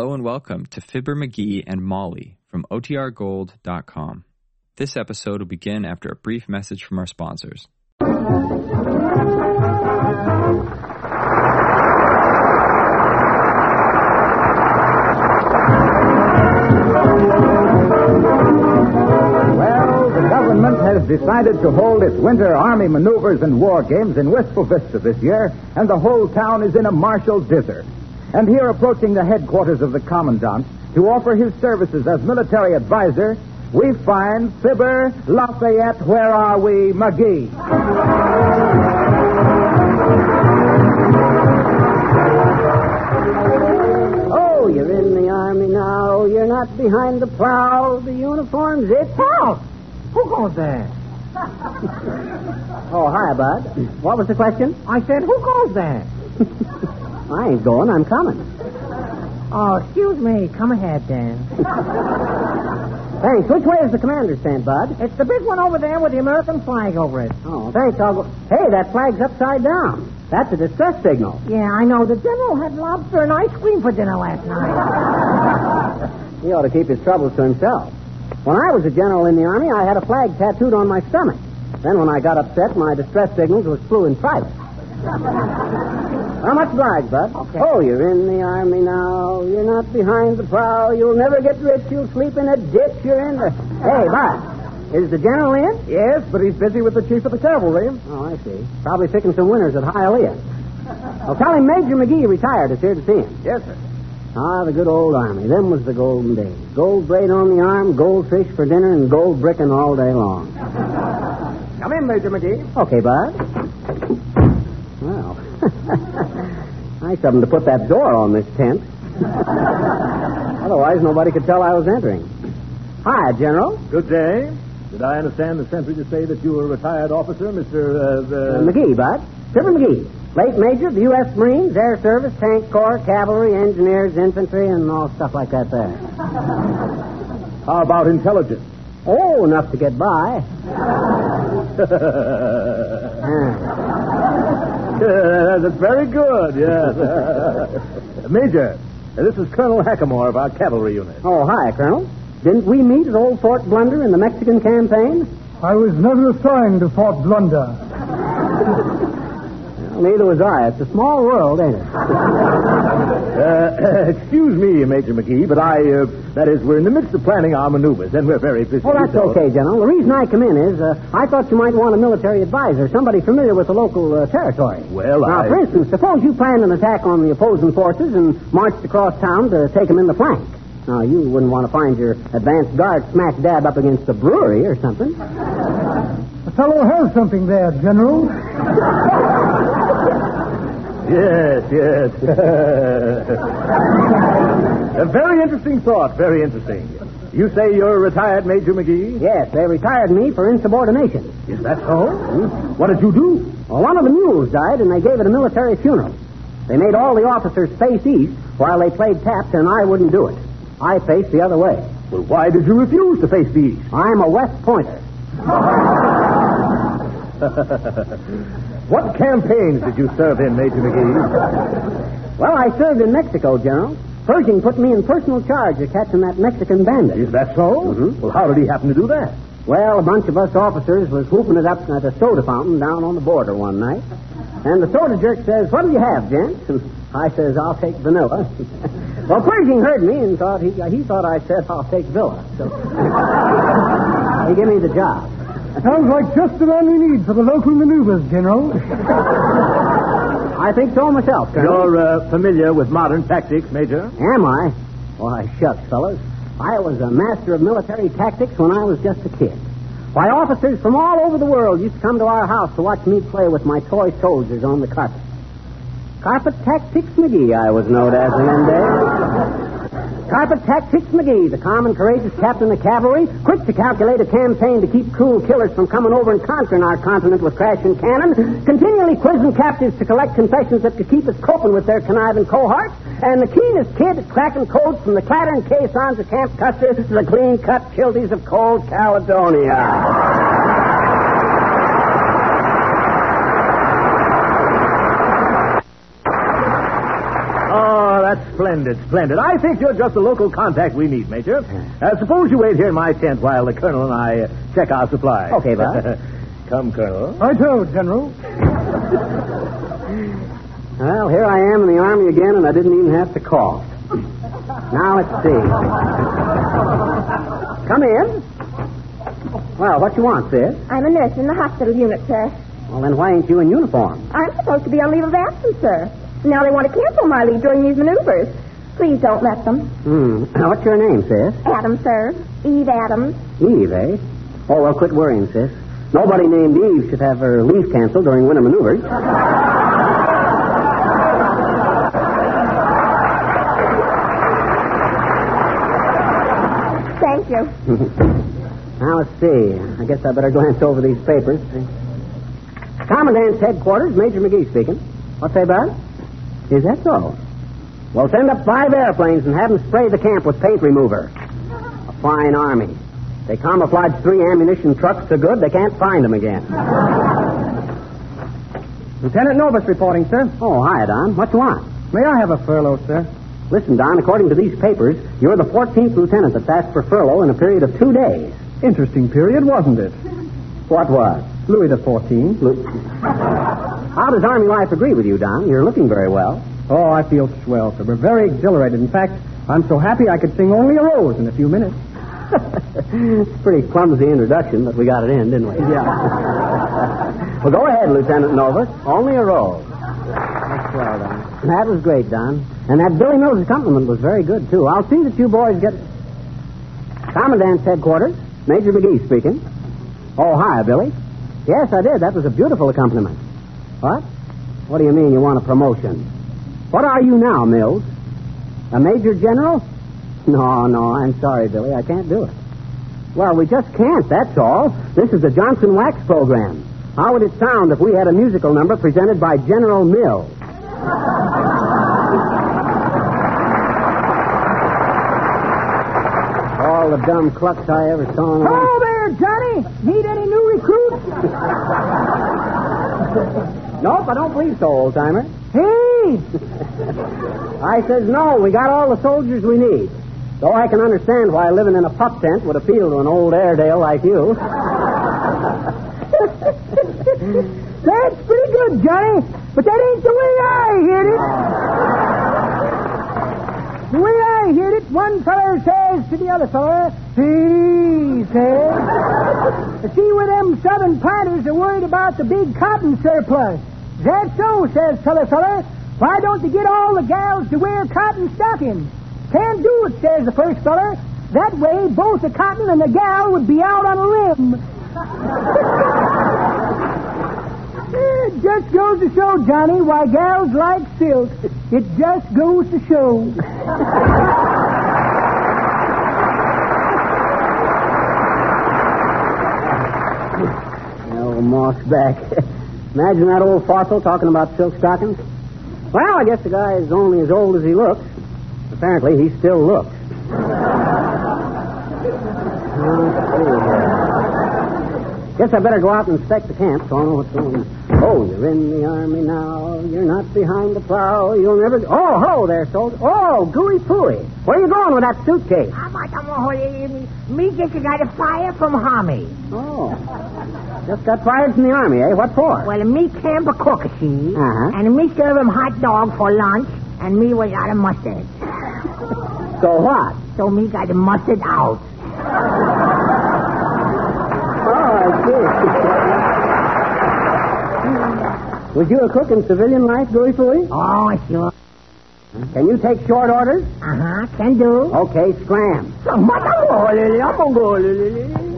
Hello and welcome to Fibber McGee and Molly from OTRGold.com. This episode will begin after a brief message from our sponsors. Well, the government has decided to hold its winter army maneuvers and war games in Wistful Vista this year, and the whole town is in a martial dither. And here, approaching the headquarters of the commandant to offer his services as military advisor, we find Fibber, Lafayette, where are we, McGee. Oh, you're in the army now. You're not behind the plow. The uniform's it. Help! Who goes there? Oh, hi, Bud. What was the question? I said, who goes there? I ain't going. I'm coming. Oh, excuse me. Come ahead, Dan. Thanks. Which way is the commander's stand, Bud? It's the big one over there with the American flag over it. Oh, thanks. I'll go. Hey, that flag's upside down. That's a distress signal. Yeah, I know. The general had lobster and ice cream for dinner last night. He ought to keep his troubles to himself. When I was a general in the army, I had a flag tattooed on my stomach. Then, when I got upset, my distress signals was flew in private. How much obliged, Bud? Okay. Oh, you're in the army now. You're not behind the plow. You'll never get rich. You'll sleep in a ditch. You're in the. Hey, Bud. Is the general in? Yes, but he's busy with the chief of the cavalry. Oh, I see. Probably picking some winners at Hialeah. Well, tell him Major McGee retired is here to see him. Yes, sir. Ah, the good old army. Them was the golden days. Gold braid on the arm, goldfish for dinner, and gold bricking all day long. Come in, Major McGee. Okay, Bud. Nice of them to put that door on this tent. Otherwise, nobody could tell I was entering. Hi, General. Good day. Did I understand the sentry to say that you were a retired officer, Mr. Uh, Uh. McGee, Bud. Fibber McGee. Late Major of the U.S. Marines, Air Service, Tank Corps, Cavalry, Engineers, Infantry, and all stuff like that there. How about intelligence? Oh, enough to get by. That's very good, yes. Major, this is Colonel Hackamore of our cavalry unit. Oh, hi, Colonel. Didn't we meet at Old Fort Blunder in the Mexican campaign? I was never assigned to Fort Blunder. Well, neither was I. It's a small world, ain't it? Uh, excuse me, Major McGee, but I, uh, that is, we're in the midst of planning our maneuvers, and we're very busy. Well, that's so- okay, General. The reason I come in is uh, I thought you might want a military advisor, somebody familiar with the local uh, territory. Well, now, I- for instance, suppose you planned an attack on the opposing forces and marched across town to take them in the flank. Now, you wouldn't want to find your advance guard smack dab up against a brewery or something. The fellow has something there, General. Yes, yes. a very interesting thought, very interesting. You say you're a retired Major McGee? Yes, they retired me for insubordination. Is that so? What did you do? Well, one of the mules died, and they gave it a military funeral. They made all the officers face east while they played taps, and I wouldn't do it. I faced the other way. Well, why did you refuse to face the east? I'm a West Pointer. What campaigns did you serve in, Major McGee? Well, I served in Mexico, General. Pershing put me in personal charge of catching that Mexican bandit. Is that so? Mhm. Well, how did he happen to do that? Well, a bunch of us officers was whooping it up at a soda fountain down on the border one night. And the soda jerk says, What'll you have, gents? And I says, I'll take vanilla. well, Pershing heard me and thought he, he thought I said, I'll take Villa. So he gave me the job. Sounds like just the man we need for the local maneuvers, General. I think so myself, Colonel. You're uh, familiar with modern tactics, Major? Am I? Why, shucks, fellas. I was a master of military tactics when I was just a kid. Why, officers from all over the world used to come to our house to watch me play with my toy soldiers on the carpet. Carpet Tactics McGee, I was known as in them days. Carpet Tactics McGee, the calm and courageous captain of the cavalry, quick to calculate a campaign to keep cruel killers from coming over and conquering our continent with crashing cannon, continually quizzing captives to collect confessions that could keep us coping with their conniving cohorts, and the keenest kid at cracking codes from the clattering caissons of Camp Custer to the clean-cut childies of cold Caledonia. Oh, that's splendid, splendid. I think you're just the local contact we need, Major. Uh, suppose you wait here in my tent while the Colonel and I uh, check our supplies. Okay, Bud. Come, Colonel. I told, General. Well, here I am in the Army again, and I didn't even have to call. Now, let's see. Come in. Well, what you want, sis? I'm a nurse in the hospital unit, sir. Well, then why ain't you in uniform? I'm supposed to be on leave of absence, sir. Now they want to cancel my leave during these maneuvers. Please don't let them. Hmm. What's your name, sis? Adams, sir. Eve Adams. Eve, eh? Oh, well, quit worrying, sis. Nobody named Eve should have her leave canceled during winter maneuvers. Thank you. now, let's see. I guess I better glance over these papers. Commandant's headquarters, Major McGee speaking. What's that, Bud? Is that so? Well, send up five airplanes and have them spray the camp with paint remover. A fine army. They camouflaged three ammunition trucks so good they can't find them again. Lieutenant Novis reporting, sir. Oh, hi, Don. What you want? May I have a furlough, sir? Listen, Don, according to these papers, you're the 14th lieutenant that's asked for furlough in a period of two days. Interesting period, wasn't it? What was? Louis the Fourteenth. Lu- How does Army life agree with you, Don? You're looking very well. Oh, I feel swell, sir. We're very exhilarated. In fact, I'm so happy I could sing only a rose in a few minutes. it's pretty clumsy introduction, but we got it in, didn't we? Yeah. well, go ahead, Lieutenant Novis. Only a rose. That's well, Don. That was great, Don. And that Billy Mills compliment was very good, too. I'll see that you boys get... Commandant's headquarters. Major McGee speaking. Oh, hi, Billy. Yes, I did. That was a beautiful accompaniment. What? What do you mean you want a promotion? What are you now, Mills? A major general? No, no, I'm sorry, Billy. I can't do it. Well, we just can't, that's all. This is the Johnson Wax program. How would it sound if we had a musical number presented by General Mills? All the dumb clucks I ever saw. Hello there, Johnny. Need any new recruits? Nope, I don't believe so, old timer. Hey! I says no. We got all the soldiers we need. Though I can understand why living in a pup tent would appeal to an old Airedale like you. That's pretty good, Johnny. But that ain't the way I heard it. The way I heard it, one feller says to the other feller, he says, see where them southern planters are worried about the big cotton surplus. Is that so, says feller feller. Why don't you get all the gals to wear cotton stockings? Can't do it, says the first feller. That way, both the cotton and the gal would be out on a limb. It just goes to show, Johnny, why gals like silk. It just goes to show. Oh, moss back. Imagine that old fossil talking about silk stockings. Well, I guess the guy is only as old as he looks. Apparently, he still looks. Let's see here. Guess I better go out and inspect the camp so I'll know what's going on. Oh, you're in the army now. You're not behind the plow. You'll never. Oh, hello there, soldier. Oh, gooey pooey. Where are you going with that suitcase? Ah, I'm like, I'm me just got a fire from Homie. Oh. Just got fired from the army, eh? What for? Well, me camp a cook, see? Uh-huh. And me serve him hot dog for lunch, and me was out of mustard. So what? So me got the mustard out. Oh, I see. Was you a cook in civilian life, Gooey Fooey? Oh, sure. Can you take short orders? Uh-huh, can do. Okay, scram.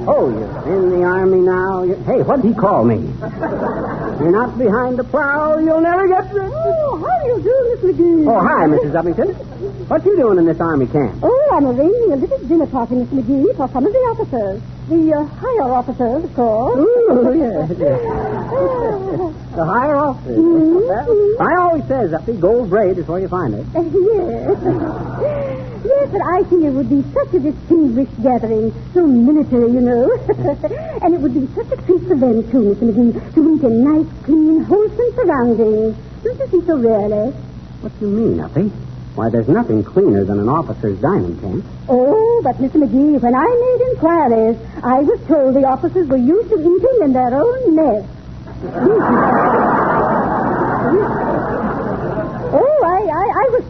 Oh, you're in the army now. hey, what did he call me? You're not behind the plow. You'll never get through. Oh, how do you do, Miss McGee? Oh, hi, Mrs. Uppington. What you doing in this army camp? Oh, I'm arranging a little dinner party, Miss McGee, for some of the officers. The uh, higher officers, of course. Ooh, yes, yes. The higher officers. Mhm. I always says, Uppy, gold braid is where you find it. Yes. Yes, but I think it would be such a distinguished gathering. So military, you know. and it would be such a treat for them, too, Miss McGee, to meet in nice, clean, wholesome surroundings. Don't you think so, really? What do you mean, Uppy? Why, there's nothing cleaner than an officer's dining tent. Oh, but Mr. McGee, when I made inquiries, I was told the officers were used to eating in their own mess. oh, I, I, I was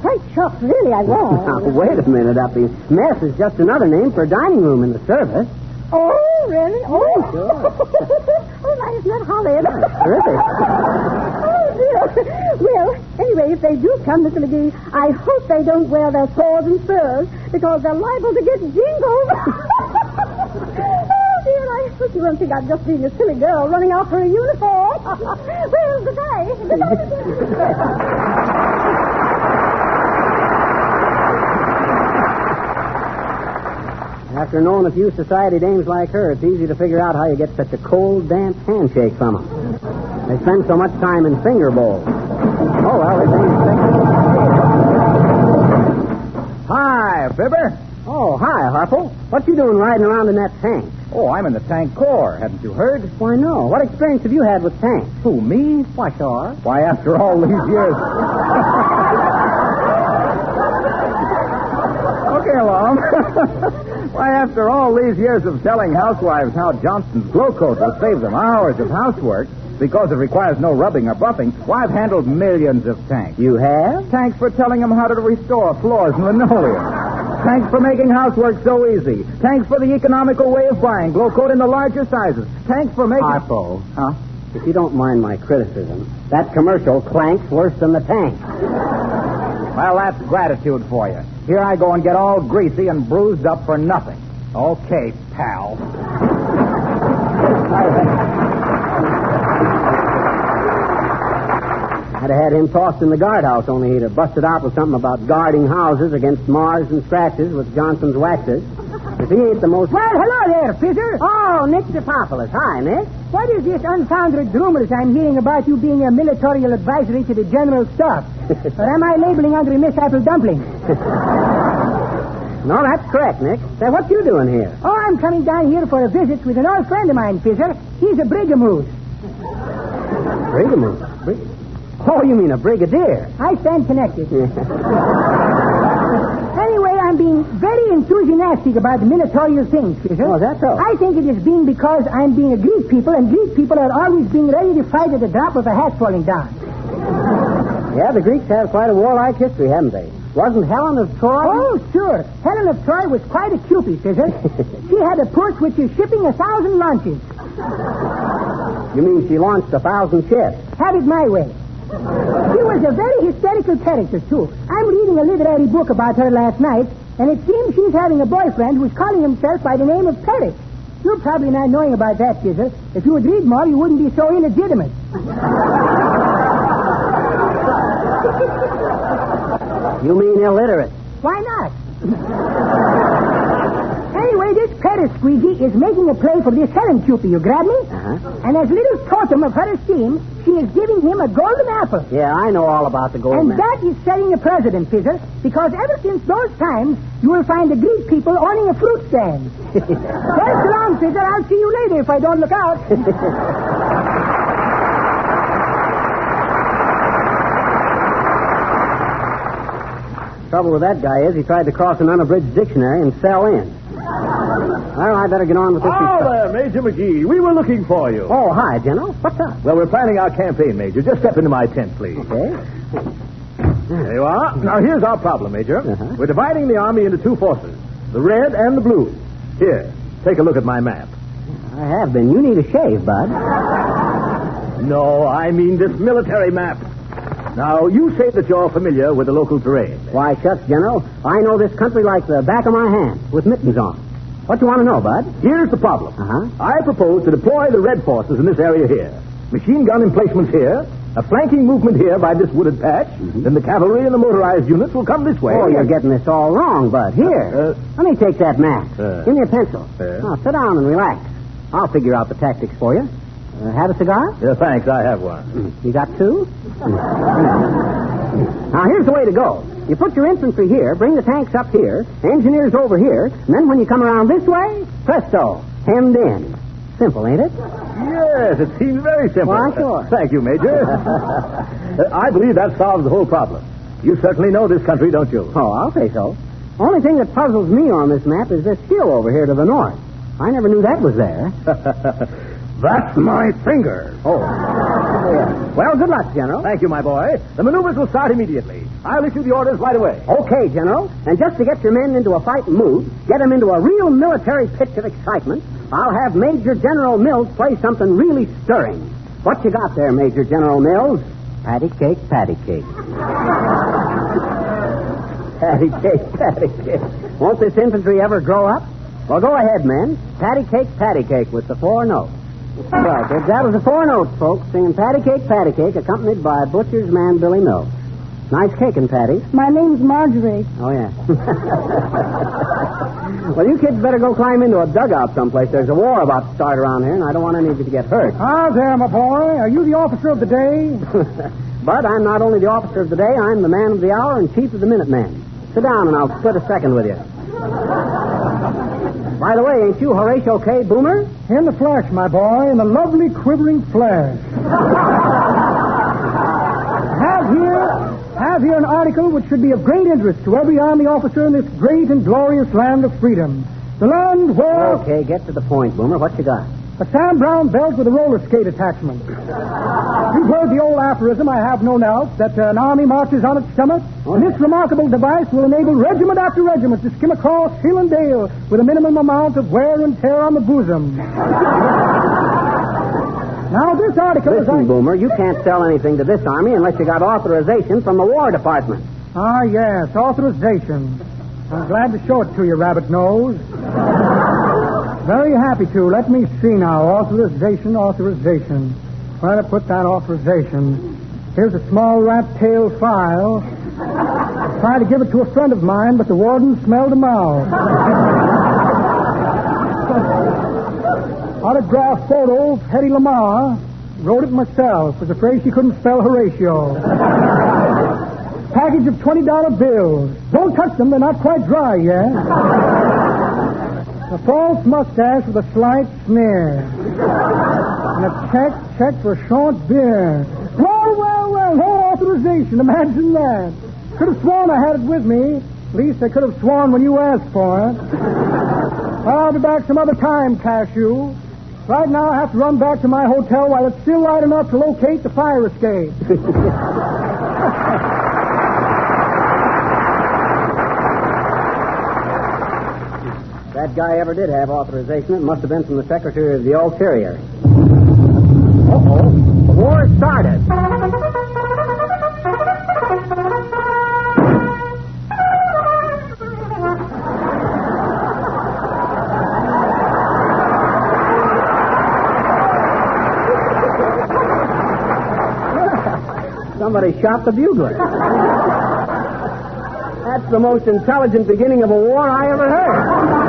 quite shocked, really, I Now, was. wait a minute, Uppy. Mess is just another name for a dining room in the service. oh, really? Oh, oh, my, isn't that horrid? Terrific. oh, dear. Well, anyway, if they do come, Mr. McGee, I hope they don't wear their swords and spurs because they're liable to get jingled. oh, dear, I hope you won't think I'm just being a silly girl running after a uniform. well, goodbye. Goodbye. After knowing a few society dames like her, it's easy to figure out how you get such a cold, damp handshake from them. They spend so much time in finger bowls. Oh, well, Hi, Fibber. Oh, hi, Harlow. What you doing riding around in that tank? Oh, I'm in the tank corps. Haven't you heard? Why, no. What experience have you had with tanks? Who, me? Why, sure. Why, after all these years. okay, along. Why, after all these years of telling housewives how Johnson's Glow Coat will save them hours of housework because it requires no rubbing or buffing, why, I've handled millions of tanks. You have? Thanks for telling them how to restore floors and linoleum. Thanks for making housework so easy. Thanks for the economical way of buying Glow Coat in the larger sizes. Thanks for making. Harlow, Huh? if you don't mind my criticism, that commercial clanks worse than the tank. Well, that's gratitude for you. Here I go and get all greasy and bruised up for nothing. Okay, pal. I'd have had him tossed in the guardhouse, only he'd have busted out with something about guarding houses against mars and scratches with Johnson's waxes. If he ain't the most. Well, hello there, Fisher. Oh, Nick DePopulis. Hi, Nick. What is this unfounded rumors I'm hearing about you being a military advisory to the General Staff? or am I labeling under Miss Apple Dumpling? No, that's correct, Nick. Say, what you doing here? Oh, I'm coming down here for a visit with an old friend of mine, Fisher. He's a brigamoose. Brigadier. Brig- oh, you mean a brigadier? I stand connected. Very enthusiastic about the military things, Fisher. Oh, that's so? I think it is being because I'm being a Greek people, and Greek people are always being ready to fight at the drop of a hat falling down. Yeah, the Greeks have quite a warlike history, haven't they? Wasn't Helen of Troy? Oh, sure. Helen of Troy was quite a cupid, Fisher. she had a purse which is shipping a thousand launches. You mean she launched a thousand ships? Have it my way. She was a very hysterical character, too. I'm reading a literary book about her last night, and it seems she's having a boyfriend who's calling himself by the name of Perry. You're probably not knowing about that, Fisher. If you would read more, you wouldn't be so illegitimate. You mean illiterate? Why not? anyway, this Paris squeegee is making a play for this Helen Cupid, you grab me? Uh-huh. And as little totem of her esteem, she is giving him a golden apple. Yeah, I know all about the gold And man. that is setting a precedent, Fisher, because ever since those times, you will find the Greek people owning a fruit stand. well, so long, Fisher. I'll see you later if I don't look out. Trouble with that guy is he tried to cross an unabridged dictionary and fell in. Well, I better get on with this. Oh, there, Major McGee. We were looking for you. Oh, hi, General. What's up? Well, we're planning our campaign, Major. Just step into my tent, please. Okay. There you are. Now, here's our problem, Major. Uh-huh. We're dividing the army into two forces the red and the blue. Here, take a look at my map. I have been. You need a shave, Bud. No, I mean this military map. Now, you say that you're familiar with the local terrain. Why, shucks, General. I know this country like the back of my hand, with mittens on. What do you want to know, Bud? Here's the problem. Uh-huh. I propose to deploy the red forces in this area here. Machine gun emplacements here, a flanking movement here by this wooded patch, then the cavalry and the motorized units will come this way. Mm-hmm. Oh, you're getting this all wrong, Bud. Here. Uh, Let me take that map. Uh. Give me a pencil. Uh. Now, sit down and relax. I'll figure out the tactics for you. Uh, have a cigar? Yeah, thanks, I have one. You got two? now, here's the way to go. You put your infantry here, bring the tanks up here, engineers over here, and then when you come around this way, presto, hemmed in. Simple, ain't it? Yes, it seems very simple. Why, sure. Thank you, Major. Uh, I believe that solves the whole problem. You certainly know this country, don't you? Oh, I'll say so. Only thing that puzzles me on this map is this hill over here to the north. I never knew that was there. That's my finger. Oh. Well, good luck, General. Thank you, my boy. The maneuvers will start immediately. I'll issue the orders right away. Okay, General. And just to get your men into a fighting mood, get them into a real military pitch of excitement, I'll have Major General Mills play something really stirring. What you got there, Major General Mills? Patty cake, patty cake. patty cake, patty cake. Won't this infantry ever grow up? Well, go ahead, men. Patty cake, patty cake with the four notes. Right, kids. That was the four notes, folks, singing patty cake, patty cake, accompanied by butcher's man Billy Mills. Nice cake and patty. My name's Marjorie. Oh, yeah. well, you kids better go climb into a dugout someplace. There's a war about to start around here, and I don't want any of you to get hurt. Ah, there, my boy. Are you the officer of the day? but I'm not only the officer of the day, I'm the man of the hour and chief of the Minute Minutemen. Sit down, and I'll split a second with you. By the way, ain't you Horatio K. Boomer? In the flesh, my boy, in the lovely quivering flesh. have here have here an article which should be of great interest to every army officer in this great and glorious land of freedom. The land where Okay, get to the point, Boomer. What you got? A Sam Browne belt with a roller skate attachment. You've heard the old aphorism, I have no doubt, that an army marches on its stomach. Oh, and this remarkable device will enable regiment after regiment to skim across hill and dale with a minimum amount of wear and tear on the bosom. now, this article is... Listen, Boomer, you can't sell anything to this army unless you got authorization from the War Department. Ah, yes, authorization. I'm glad to show it to you, Rabbit Nose. Very happy to. Let me see now. Authorization, authorization. Where to put that authorization? Here's a small rat tail file. Tried to give it to a friend of mine, but the warden smelled him out. Autograph photo of Hedy Lamarr. Wrote it myself. Was afraid she couldn't spell Horatio. Package of $20 bills. Don't touch them. They're not quite dry yet. A false mustache with a slight sneer. And a check, check for short beard. Well, well, well, no authorization. Imagine that. Could have sworn I had it with me. At least I could have sworn when you asked for it. Well, I'll be back some other time, Cashew. Right now, I have to run back to my hotel while it's still light enough to locate the fire escape. That guy ever did have authorization. It must have been from the Secretary of the Ulterior. Uh-oh. The war started. Somebody shot the bugler. That's the most intelligent beginning of a war I ever heard.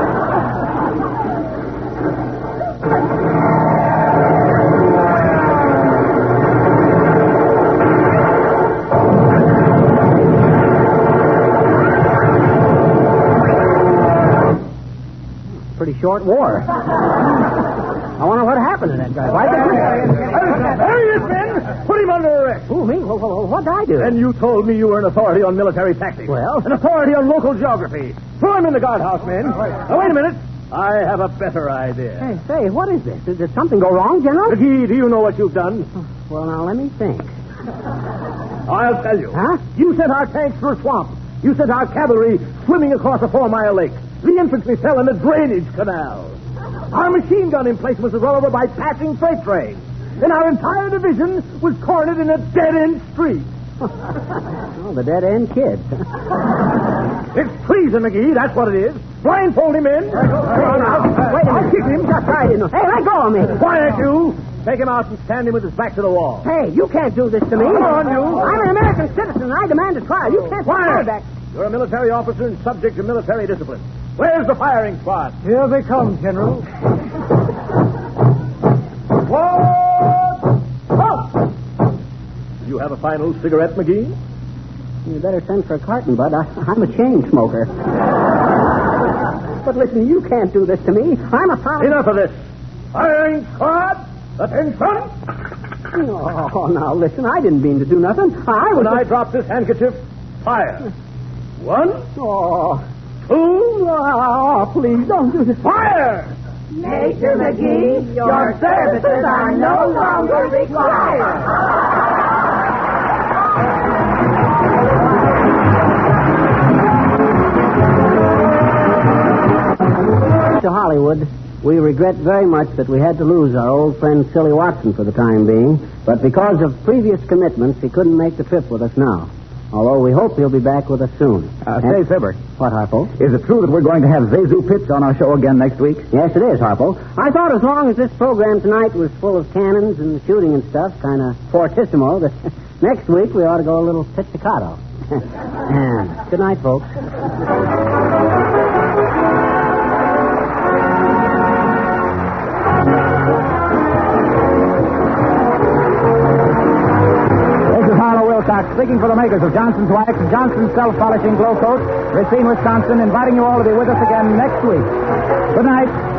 Short war. I wonder what happened to that guy. Why did There he is, men! Put him under arrest. Who, me? What, did I do? And you told me you were an authority on military tactics. Well? An authority on local geography. Throw him in the guardhouse, men. Oh, now, wait a minute. I have a better idea. Hey, say, what is this? Did, did something go wrong, General? McGee, do you know what you've done? Oh, well, now, let me think. I'll tell you. Huh? You sent our tanks through a swamp. You sent our cavalry swimming across a four-mile lake. The infantry fell in a drainage canal. Our machine gun emplacements was run over by passing freight trains. And our entire division was cornered in a dead-end street. Oh, the dead end kid. It's treason, McGee. That's what it is. Blindfold him in. Wait a minute. Kick him. Just right in. Hey, let go of me. Quiet, you. Take him out and stand him with his back to the wall. Hey, you can't do this to me. Come on, you. I'm an American citizen, and I demand a trial. You can't Quiet. that. You're a military officer and subject to military discipline. Where's the firing squad? Here they come, General. Forward! Halt! Do you have a final cigarette, McGee? You better send for a carton, Bud. I, I'm a chain smoker. but listen, you can't do this to me. I'm a solid... Enough of this. Firing squad, attention! Oh, now listen, I didn't mean to do nothing. I was... When I drop this handkerchief, Fire. One, Oh, two, oh, please don't do this. fire! Major McGee, your services are no longer required. To Hollywood, we regret very much that we had to lose our old friend Silly Watson for the time being, but because of previous commitments, he couldn't make the trip with us now. Although we hope he'll be back with us soon. Uh, say, Fibber, What, Harlow? is it true that we're going to have ZaSu Pitts on our show again next week? Yes, it is, Harlow. I thought as long as this program tonight was full of cannons and shooting and stuff, kind of fortissimo, that next week we ought to go a little pizzicato. and good night, folks. Speaking for the makers of Johnson's Wax, Johnson's Self-Polishing Glow Coat, Racine, Wisconsin, inviting you all to be with us again next week. Good night.